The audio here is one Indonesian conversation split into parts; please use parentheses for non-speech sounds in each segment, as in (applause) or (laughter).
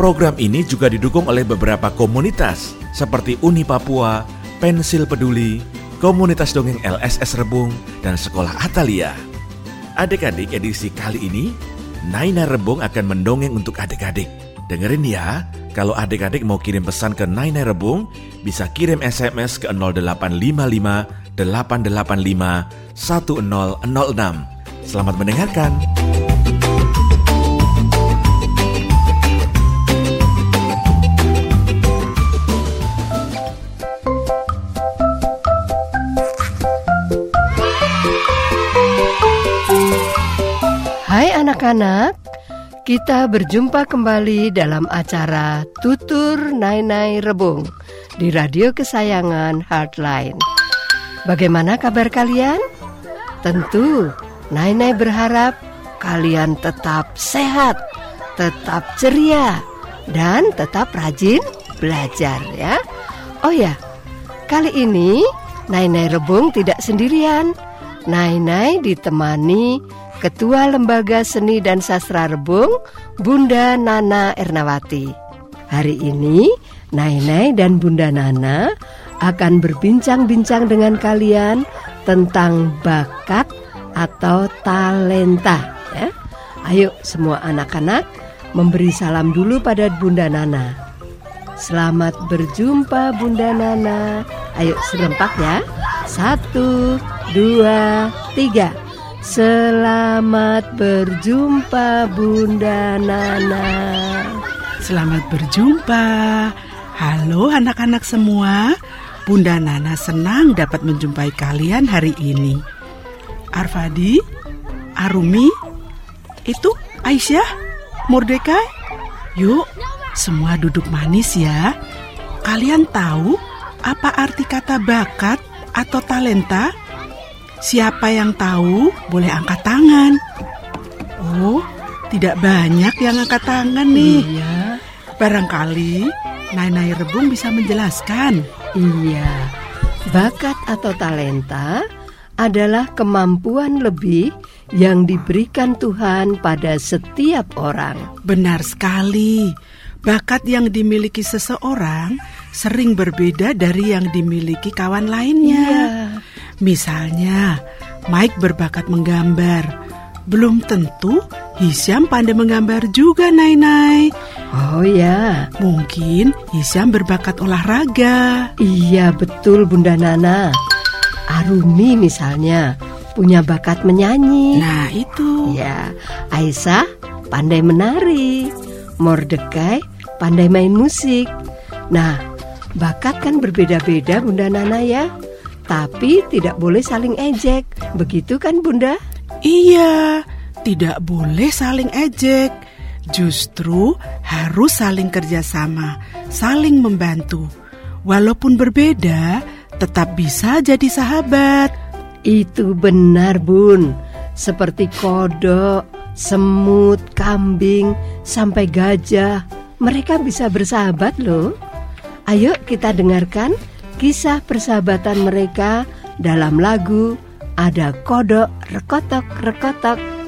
Program ini juga didukung oleh beberapa komunitas seperti Uni Papua, Pensil Peduli, Komunitas Dongeng LSS Rebung, dan Sekolah Atalia. Adik-adik edisi kali ini, Naina Rebung akan mendongeng untuk adik-adik. Dengerin ya, kalau adik-adik mau kirim pesan ke Naina Rebung, bisa kirim SMS ke 0855 885 1006. Selamat mendengarkan. Anak-anak, kita berjumpa kembali dalam acara Tutur Nai Nai Rebung di radio kesayangan Heartline. Bagaimana kabar kalian? Tentu, Nai Nai berharap kalian tetap sehat, tetap ceria, dan tetap rajin belajar ya. Oh ya, kali ini Nai Nai Rebung tidak sendirian. Nai Nai ditemani Ketua Lembaga Seni dan Sastra Rebung, Bunda Nana Ernawati. Hari ini, Nai dan Bunda Nana akan berbincang-bincang dengan kalian tentang bakat atau talenta. Ya. Ayo semua anak-anak memberi salam dulu pada Bunda Nana. Selamat berjumpa Bunda Nana. Ayo serempak ya. Satu, dua, tiga. Selamat berjumpa Bunda Nana. Selamat berjumpa. Halo anak-anak semua. Bunda Nana senang dapat menjumpai kalian hari ini. Arfadi, Arumi, itu Aisyah, Mordeka. Yuk, semua duduk manis ya. Kalian tahu apa arti kata bakat atau talenta? Siapa yang tahu boleh angkat tangan. Oh, tidak banyak yang angkat tangan nih. Iya. Barangkali Nai Rebung bisa menjelaskan. Iya. Bakat atau talenta adalah kemampuan lebih yang diberikan Tuhan pada setiap orang. Benar sekali. Bakat yang dimiliki seseorang sering berbeda dari yang dimiliki kawan lainnya. Iya. Misalnya, Mike berbakat menggambar. Belum tentu Hisyam pandai menggambar juga, Nai-Nai. Oh ya, Mungkin Hisyam berbakat olahraga. iya betul Bunda Nana. Arumi misalnya punya bakat menyanyi. Nah, itu. Ya, Aisyah pandai menari. Mordekai pandai main musik. Nah, bakat kan berbeda-beda Bunda Nana ya. Tapi tidak boleh saling ejek. Begitu kan Bunda? Iya, tidak boleh saling ejek. Justru harus saling kerjasama, saling membantu. Walaupun berbeda, tetap bisa jadi sahabat. Itu benar Bun. Seperti kodok, semut, kambing, sampai gajah. Mereka bisa bersahabat loh. Ayo kita dengarkan kisah persahabatan mereka dalam lagu Ada Kodok Rekotok Rekotok.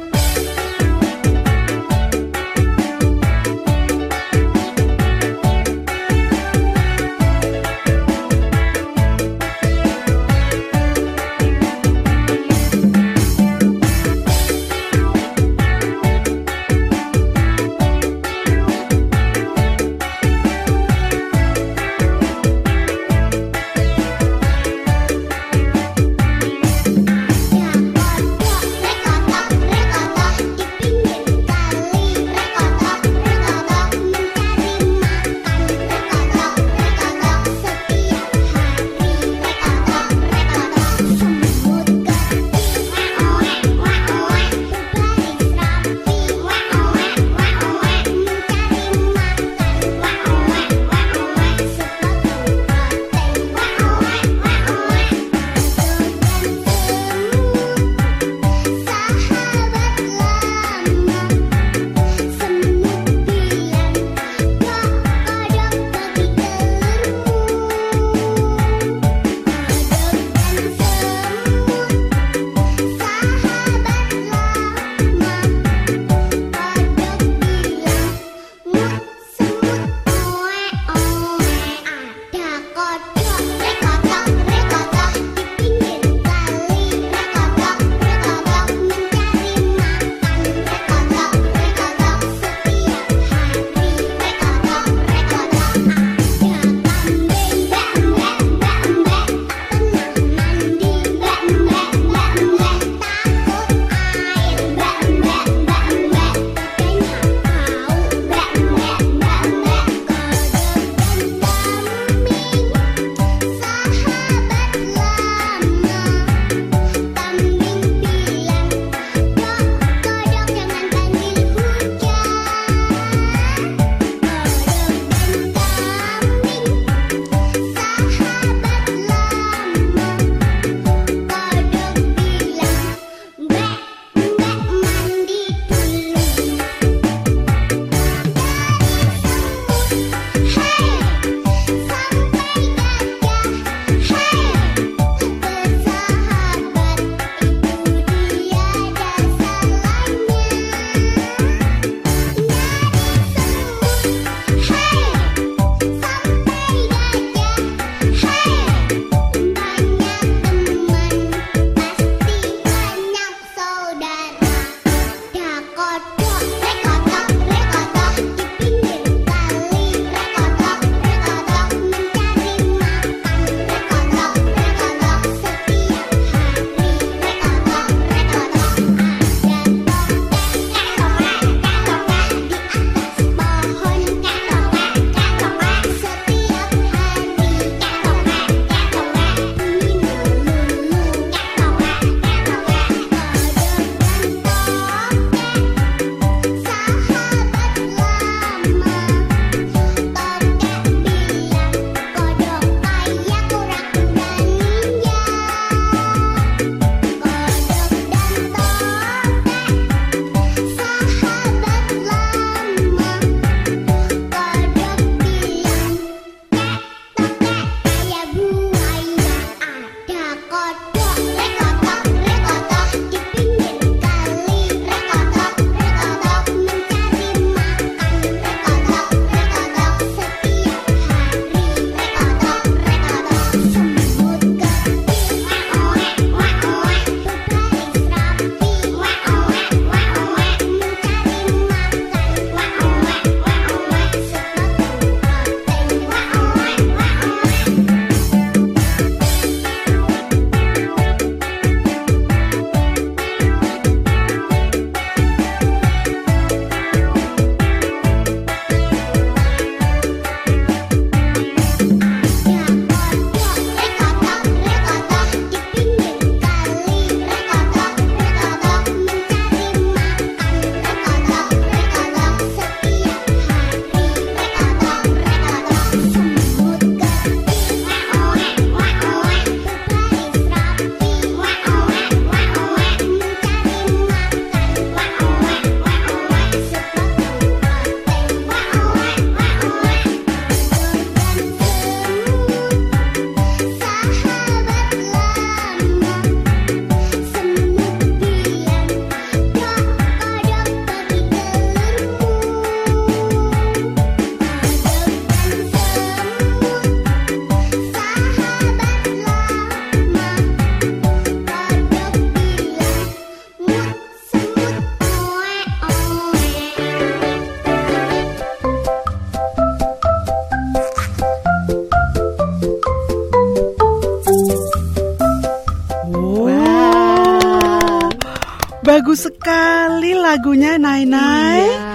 Lagunya Nai Nai. Iya.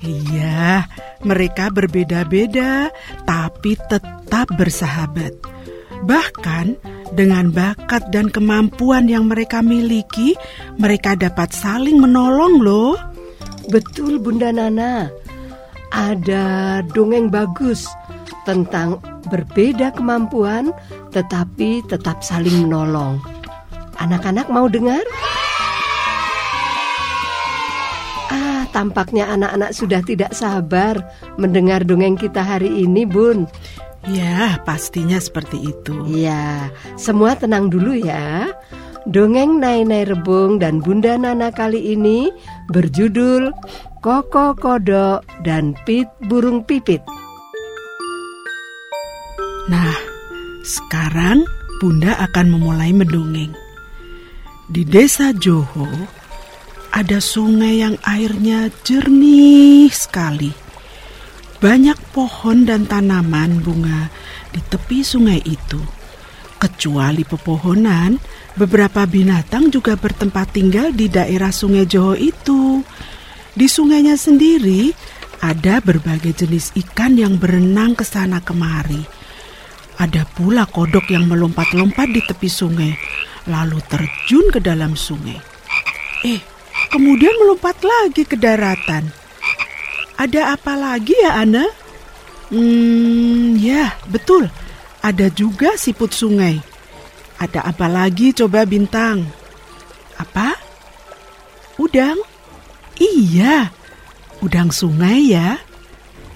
Iya, mereka berbeda-beda tapi tetap bersahabat. Bahkan dengan bakat dan kemampuan yang mereka miliki, mereka dapat saling menolong loh. Betul Bunda Nana. Ada dongeng bagus tentang berbeda kemampuan tetapi tetap saling menolong. Anak-anak mau dengar? Tampaknya anak-anak sudah tidak sabar mendengar dongeng kita hari ini, Bun. Ya, pastinya seperti itu. Iya, semua tenang dulu ya. Dongeng Nai Nai Rebung dan Bunda Nana kali ini berjudul Koko Kodok dan Pit Burung Pipit. Nah, sekarang Bunda akan memulai mendongeng. Di desa Joho ada sungai yang airnya jernih sekali. Banyak pohon dan tanaman bunga di tepi sungai itu. Kecuali pepohonan, beberapa binatang juga bertempat tinggal di daerah sungai Joho itu. Di sungainya sendiri ada berbagai jenis ikan yang berenang ke sana kemari. Ada pula kodok yang melompat-lompat di tepi sungai, lalu terjun ke dalam sungai. Eh, kemudian melompat lagi ke daratan. Ada apa lagi ya, Ana? Hmm, ya, betul. Ada juga siput sungai. Ada apa lagi coba bintang? Apa? Udang? Iya, udang sungai ya.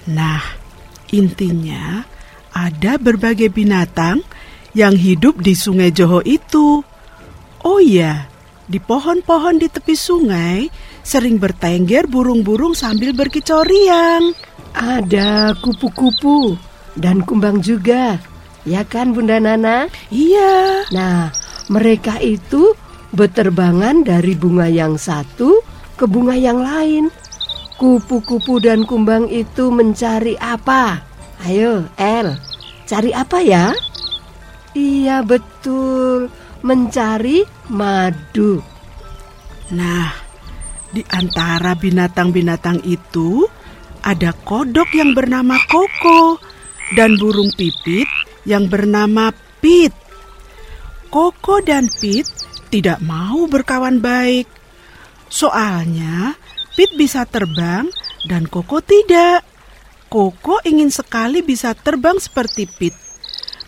Nah, intinya ada berbagai binatang yang hidup di sungai Joho itu. Oh iya, di pohon-pohon di tepi sungai sering bertengger burung-burung sambil berkicau riang. Ada kupu-kupu dan kumbang juga. Ya kan Bunda Nana? Iya, Nah, mereka itu beterbangan dari bunga yang satu ke bunga yang lain. Kupu-kupu dan kumbang itu mencari apa? Ayo, El, cari apa ya? Iya, betul. Mencari madu. Nah, di antara binatang-binatang itu ada kodok yang bernama Koko dan burung pipit yang bernama Pit. Koko dan Pit tidak mau berkawan baik. Soalnya Pit bisa terbang dan Koko tidak. Koko ingin sekali bisa terbang seperti Pit.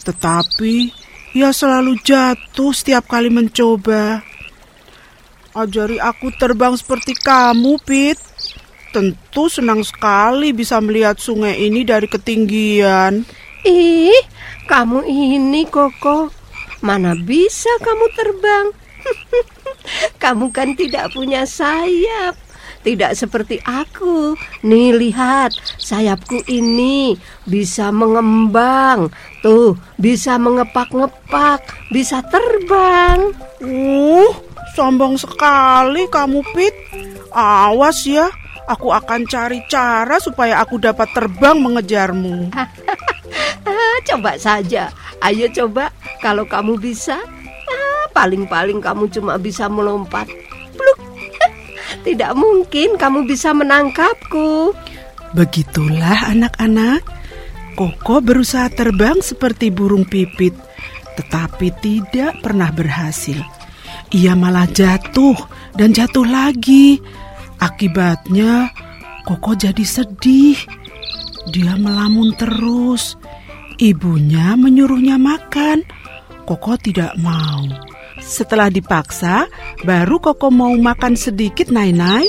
Tetapi ia selalu jatuh setiap kali mencoba. Ajari aku terbang seperti kamu, Pit. Tentu senang sekali bisa melihat sungai ini dari ketinggian. Ih, kamu ini Koko. Mana bisa kamu terbang? (laughs) kamu kan tidak punya sayap. Tidak seperti aku. Nih lihat, sayapku ini bisa mengembang. Tuh, bisa mengepak-ngepak, bisa terbang. Uh, sombong sekali kamu, Pit. Awas ya, aku akan cari cara supaya aku dapat terbang mengejarmu. (laughs) Ah, coba saja. Ayo coba kalau kamu bisa. Ah, paling-paling kamu cuma bisa melompat. Pluk. Tidak mungkin kamu bisa menangkapku. Begitulah anak-anak. Koko berusaha terbang seperti burung pipit, tetapi tidak pernah berhasil. Ia malah jatuh dan jatuh lagi. Akibatnya, Koko jadi sedih. Dia melamun terus. Ibunya menyuruhnya makan. Koko tidak mau. Setelah dipaksa, baru Koko mau makan sedikit Nai-Nai.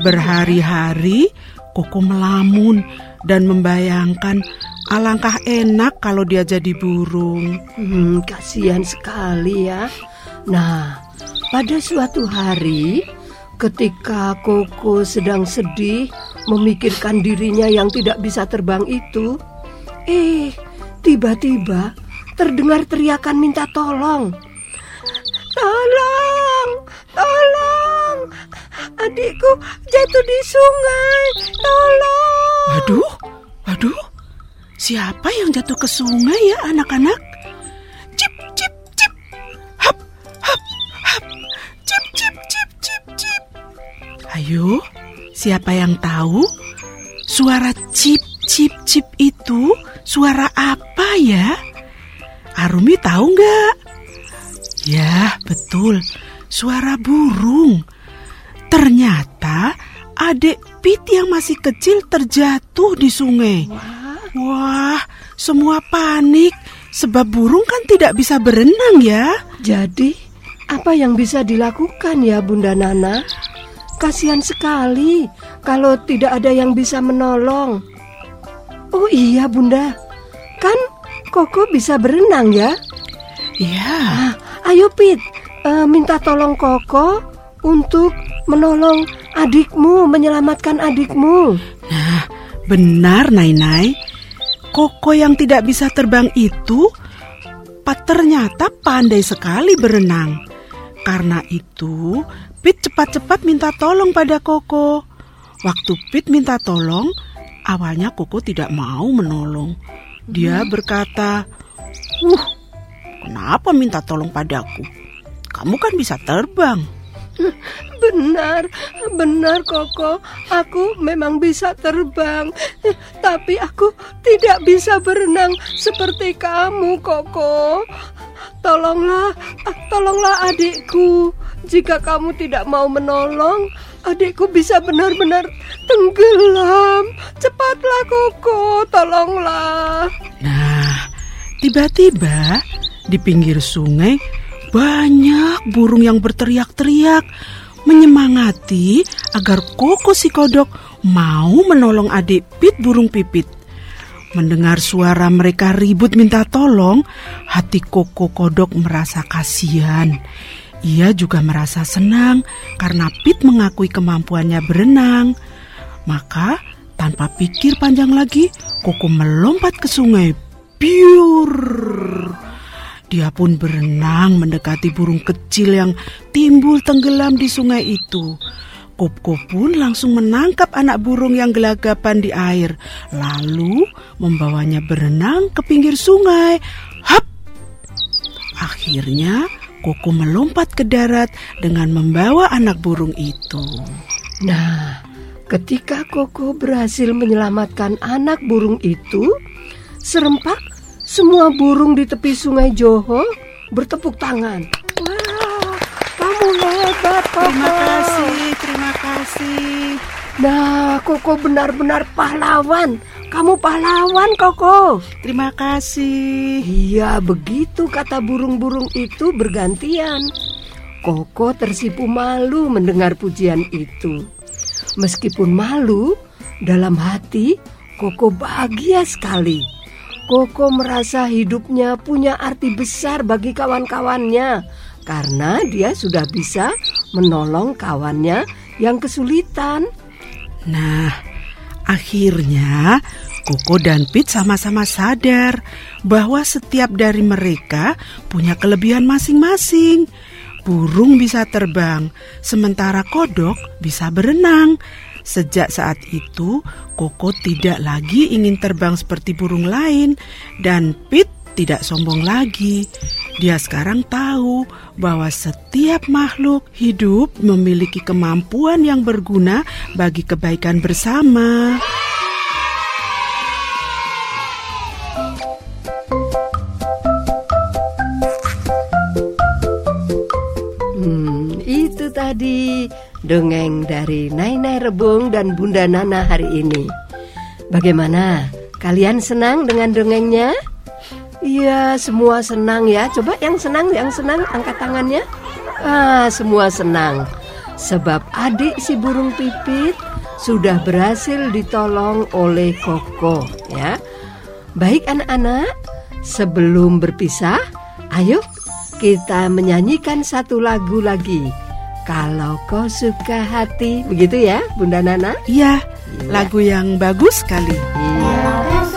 Berhari-hari Koko melamun dan membayangkan alangkah enak kalau dia jadi burung. Hmm, kasihan sekali ya. Nah, pada suatu hari ketika Koko sedang sedih memikirkan dirinya yang tidak bisa terbang itu, eh, tiba-tiba terdengar teriakan minta tolong. Tolong, tolong, adikku jatuh di sungai, tolong. Waduh, waduh, siapa yang jatuh ke sungai ya anak-anak? Cip, cip, cip, hap, hap, hap, cip, cip, cip, cip, cip. Ayo, siapa yang tahu? Suara cip cip cip itu suara apa ya? Arumi tahu nggak? Ya, betul. Suara burung. Ternyata adik Pit yang masih kecil terjatuh di sungai. Wah, semua panik sebab burung kan tidak bisa berenang ya. Jadi, apa yang bisa dilakukan ya Bunda Nana? Kasihan sekali kalau tidak ada yang bisa menolong. Oh iya Bunda, kan Koko bisa berenang ya? Iya. Ah, ayo Pit, eh, minta tolong Koko untuk menolong adikmu, menyelamatkan adikmu. Nah, benar Nai-Nai. Koko yang tidak bisa terbang itu ternyata pandai sekali berenang. Karena itu, Pit cepat-cepat minta tolong pada Koko. Waktu Pit minta tolong, awalnya Koko tidak mau menolong. Dia berkata, "Uh, kenapa minta tolong padaku? Kamu kan bisa terbang." (laughs) Benar, benar Koko. Aku memang bisa terbang, tapi aku tidak bisa berenang seperti kamu, Koko. Tolonglah, ah, tolonglah adikku. Jika kamu tidak mau menolong, adikku bisa benar-benar tenggelam. Cepatlah, Koko, tolonglah. Nah, tiba-tiba di pinggir sungai banyak burung yang berteriak-teriak menyemangati agar Koko si kodok mau menolong adik Pit burung pipit. Mendengar suara mereka ribut minta tolong, hati Koko kodok merasa kasihan. Ia juga merasa senang karena Pit mengakui kemampuannya berenang. Maka tanpa pikir panjang lagi, Koko melompat ke sungai. Biur. Dia pun berenang mendekati burung kecil yang timbul tenggelam di sungai itu. Koko pun langsung menangkap anak burung yang gelagapan di air, lalu membawanya berenang ke pinggir sungai. Hap! Akhirnya, Koko melompat ke darat dengan membawa anak burung itu. Nah, ketika Koko berhasil menyelamatkan anak burung itu, serempak semua burung di tepi sungai Joho bertepuk tangan. Wah, kamu hebat, Koko. Terima kasih, terima kasih. Nah, Koko benar-benar pahlawan. Kamu pahlawan, Koko. Terima kasih. Iya, begitu kata burung-burung itu bergantian. Koko tersipu malu mendengar pujian itu. Meskipun malu, dalam hati Koko bahagia sekali. Koko merasa hidupnya punya arti besar bagi kawan-kawannya karena dia sudah bisa menolong kawannya yang kesulitan. Nah, akhirnya Koko dan Pit sama-sama sadar bahwa setiap dari mereka punya kelebihan masing-masing. Burung bisa terbang, sementara kodok bisa berenang. Sejak saat itu, Koko tidak lagi ingin terbang seperti burung lain, dan Pit tidak sombong lagi. Dia sekarang tahu bahwa setiap makhluk hidup memiliki kemampuan yang berguna bagi kebaikan bersama. Hmm, itu tadi dongeng dari Nainai Rebung dan Bunda Nana hari ini. Bagaimana? Kalian senang dengan dongengnya? Iya, semua senang ya. Coba yang senang, yang senang angkat tangannya. Ah, semua senang. Sebab adik si burung pipit sudah berhasil ditolong oleh Koko, ya. Baik anak-anak, sebelum berpisah, ayo kita menyanyikan satu lagu lagi. Kalau kau suka hati, begitu ya, Bunda Nana? Iya, lagu yang bagus sekali. Iya.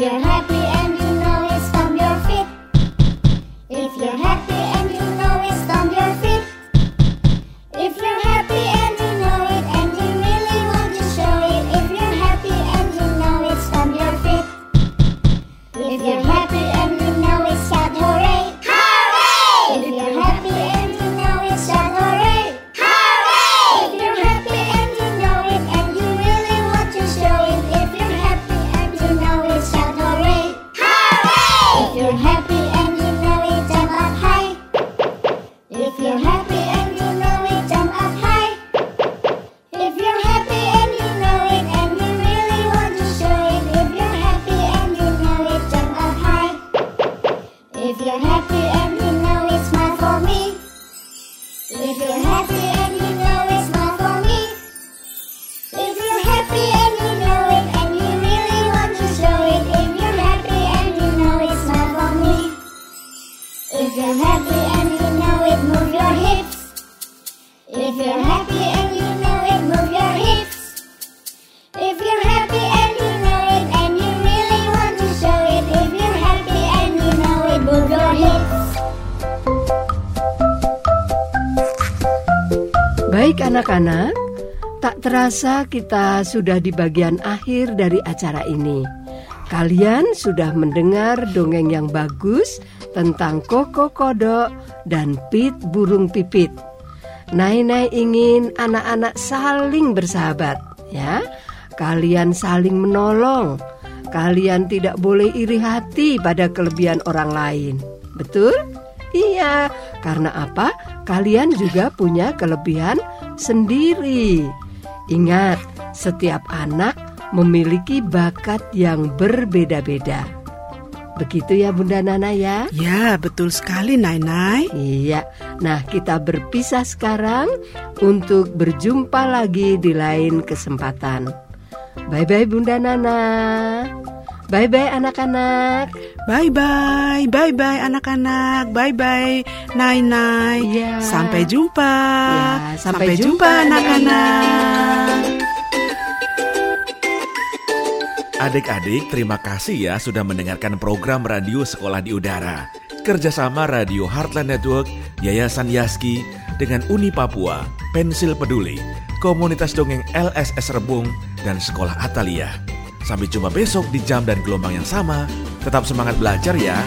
Yeah. Terasa kita sudah di bagian akhir dari acara ini. Kalian sudah mendengar dongeng yang bagus tentang Koko Kodok dan Pit Burung Pipit. Nai-nai ingin anak-anak saling bersahabat, ya. Kalian saling menolong. Kalian tidak boleh iri hati pada kelebihan orang lain. Betul? Iya, karena apa? Kalian juga punya kelebihan sendiri. Ingat, setiap anak memiliki bakat yang berbeda-beda. Begitu ya Bunda Nana ya? Ya, betul sekali, Nai-Nai. Iya. Nah, kita berpisah sekarang untuk berjumpa lagi di lain kesempatan. Bye-bye Bunda Nana. Bye-bye anak-anak. Bye-bye, bye-bye anak-anak, bye-bye Nai-Nai. Iya. Sampai jumpa. Ya, sampai jumpa jumpa, anak-anak. Adik-adik, terima kasih ya sudah mendengarkan program radio Sekolah di Udara. Kerjasama Radio Heartland Network, Yayasan Yaski, dengan Uni Papua, Pensil Peduli, Komunitas Dongeng LSS Rebung, dan Sekolah Atalia. Sampai jumpa besok di jam dan gelombang yang sama. Tetap semangat belajar ya.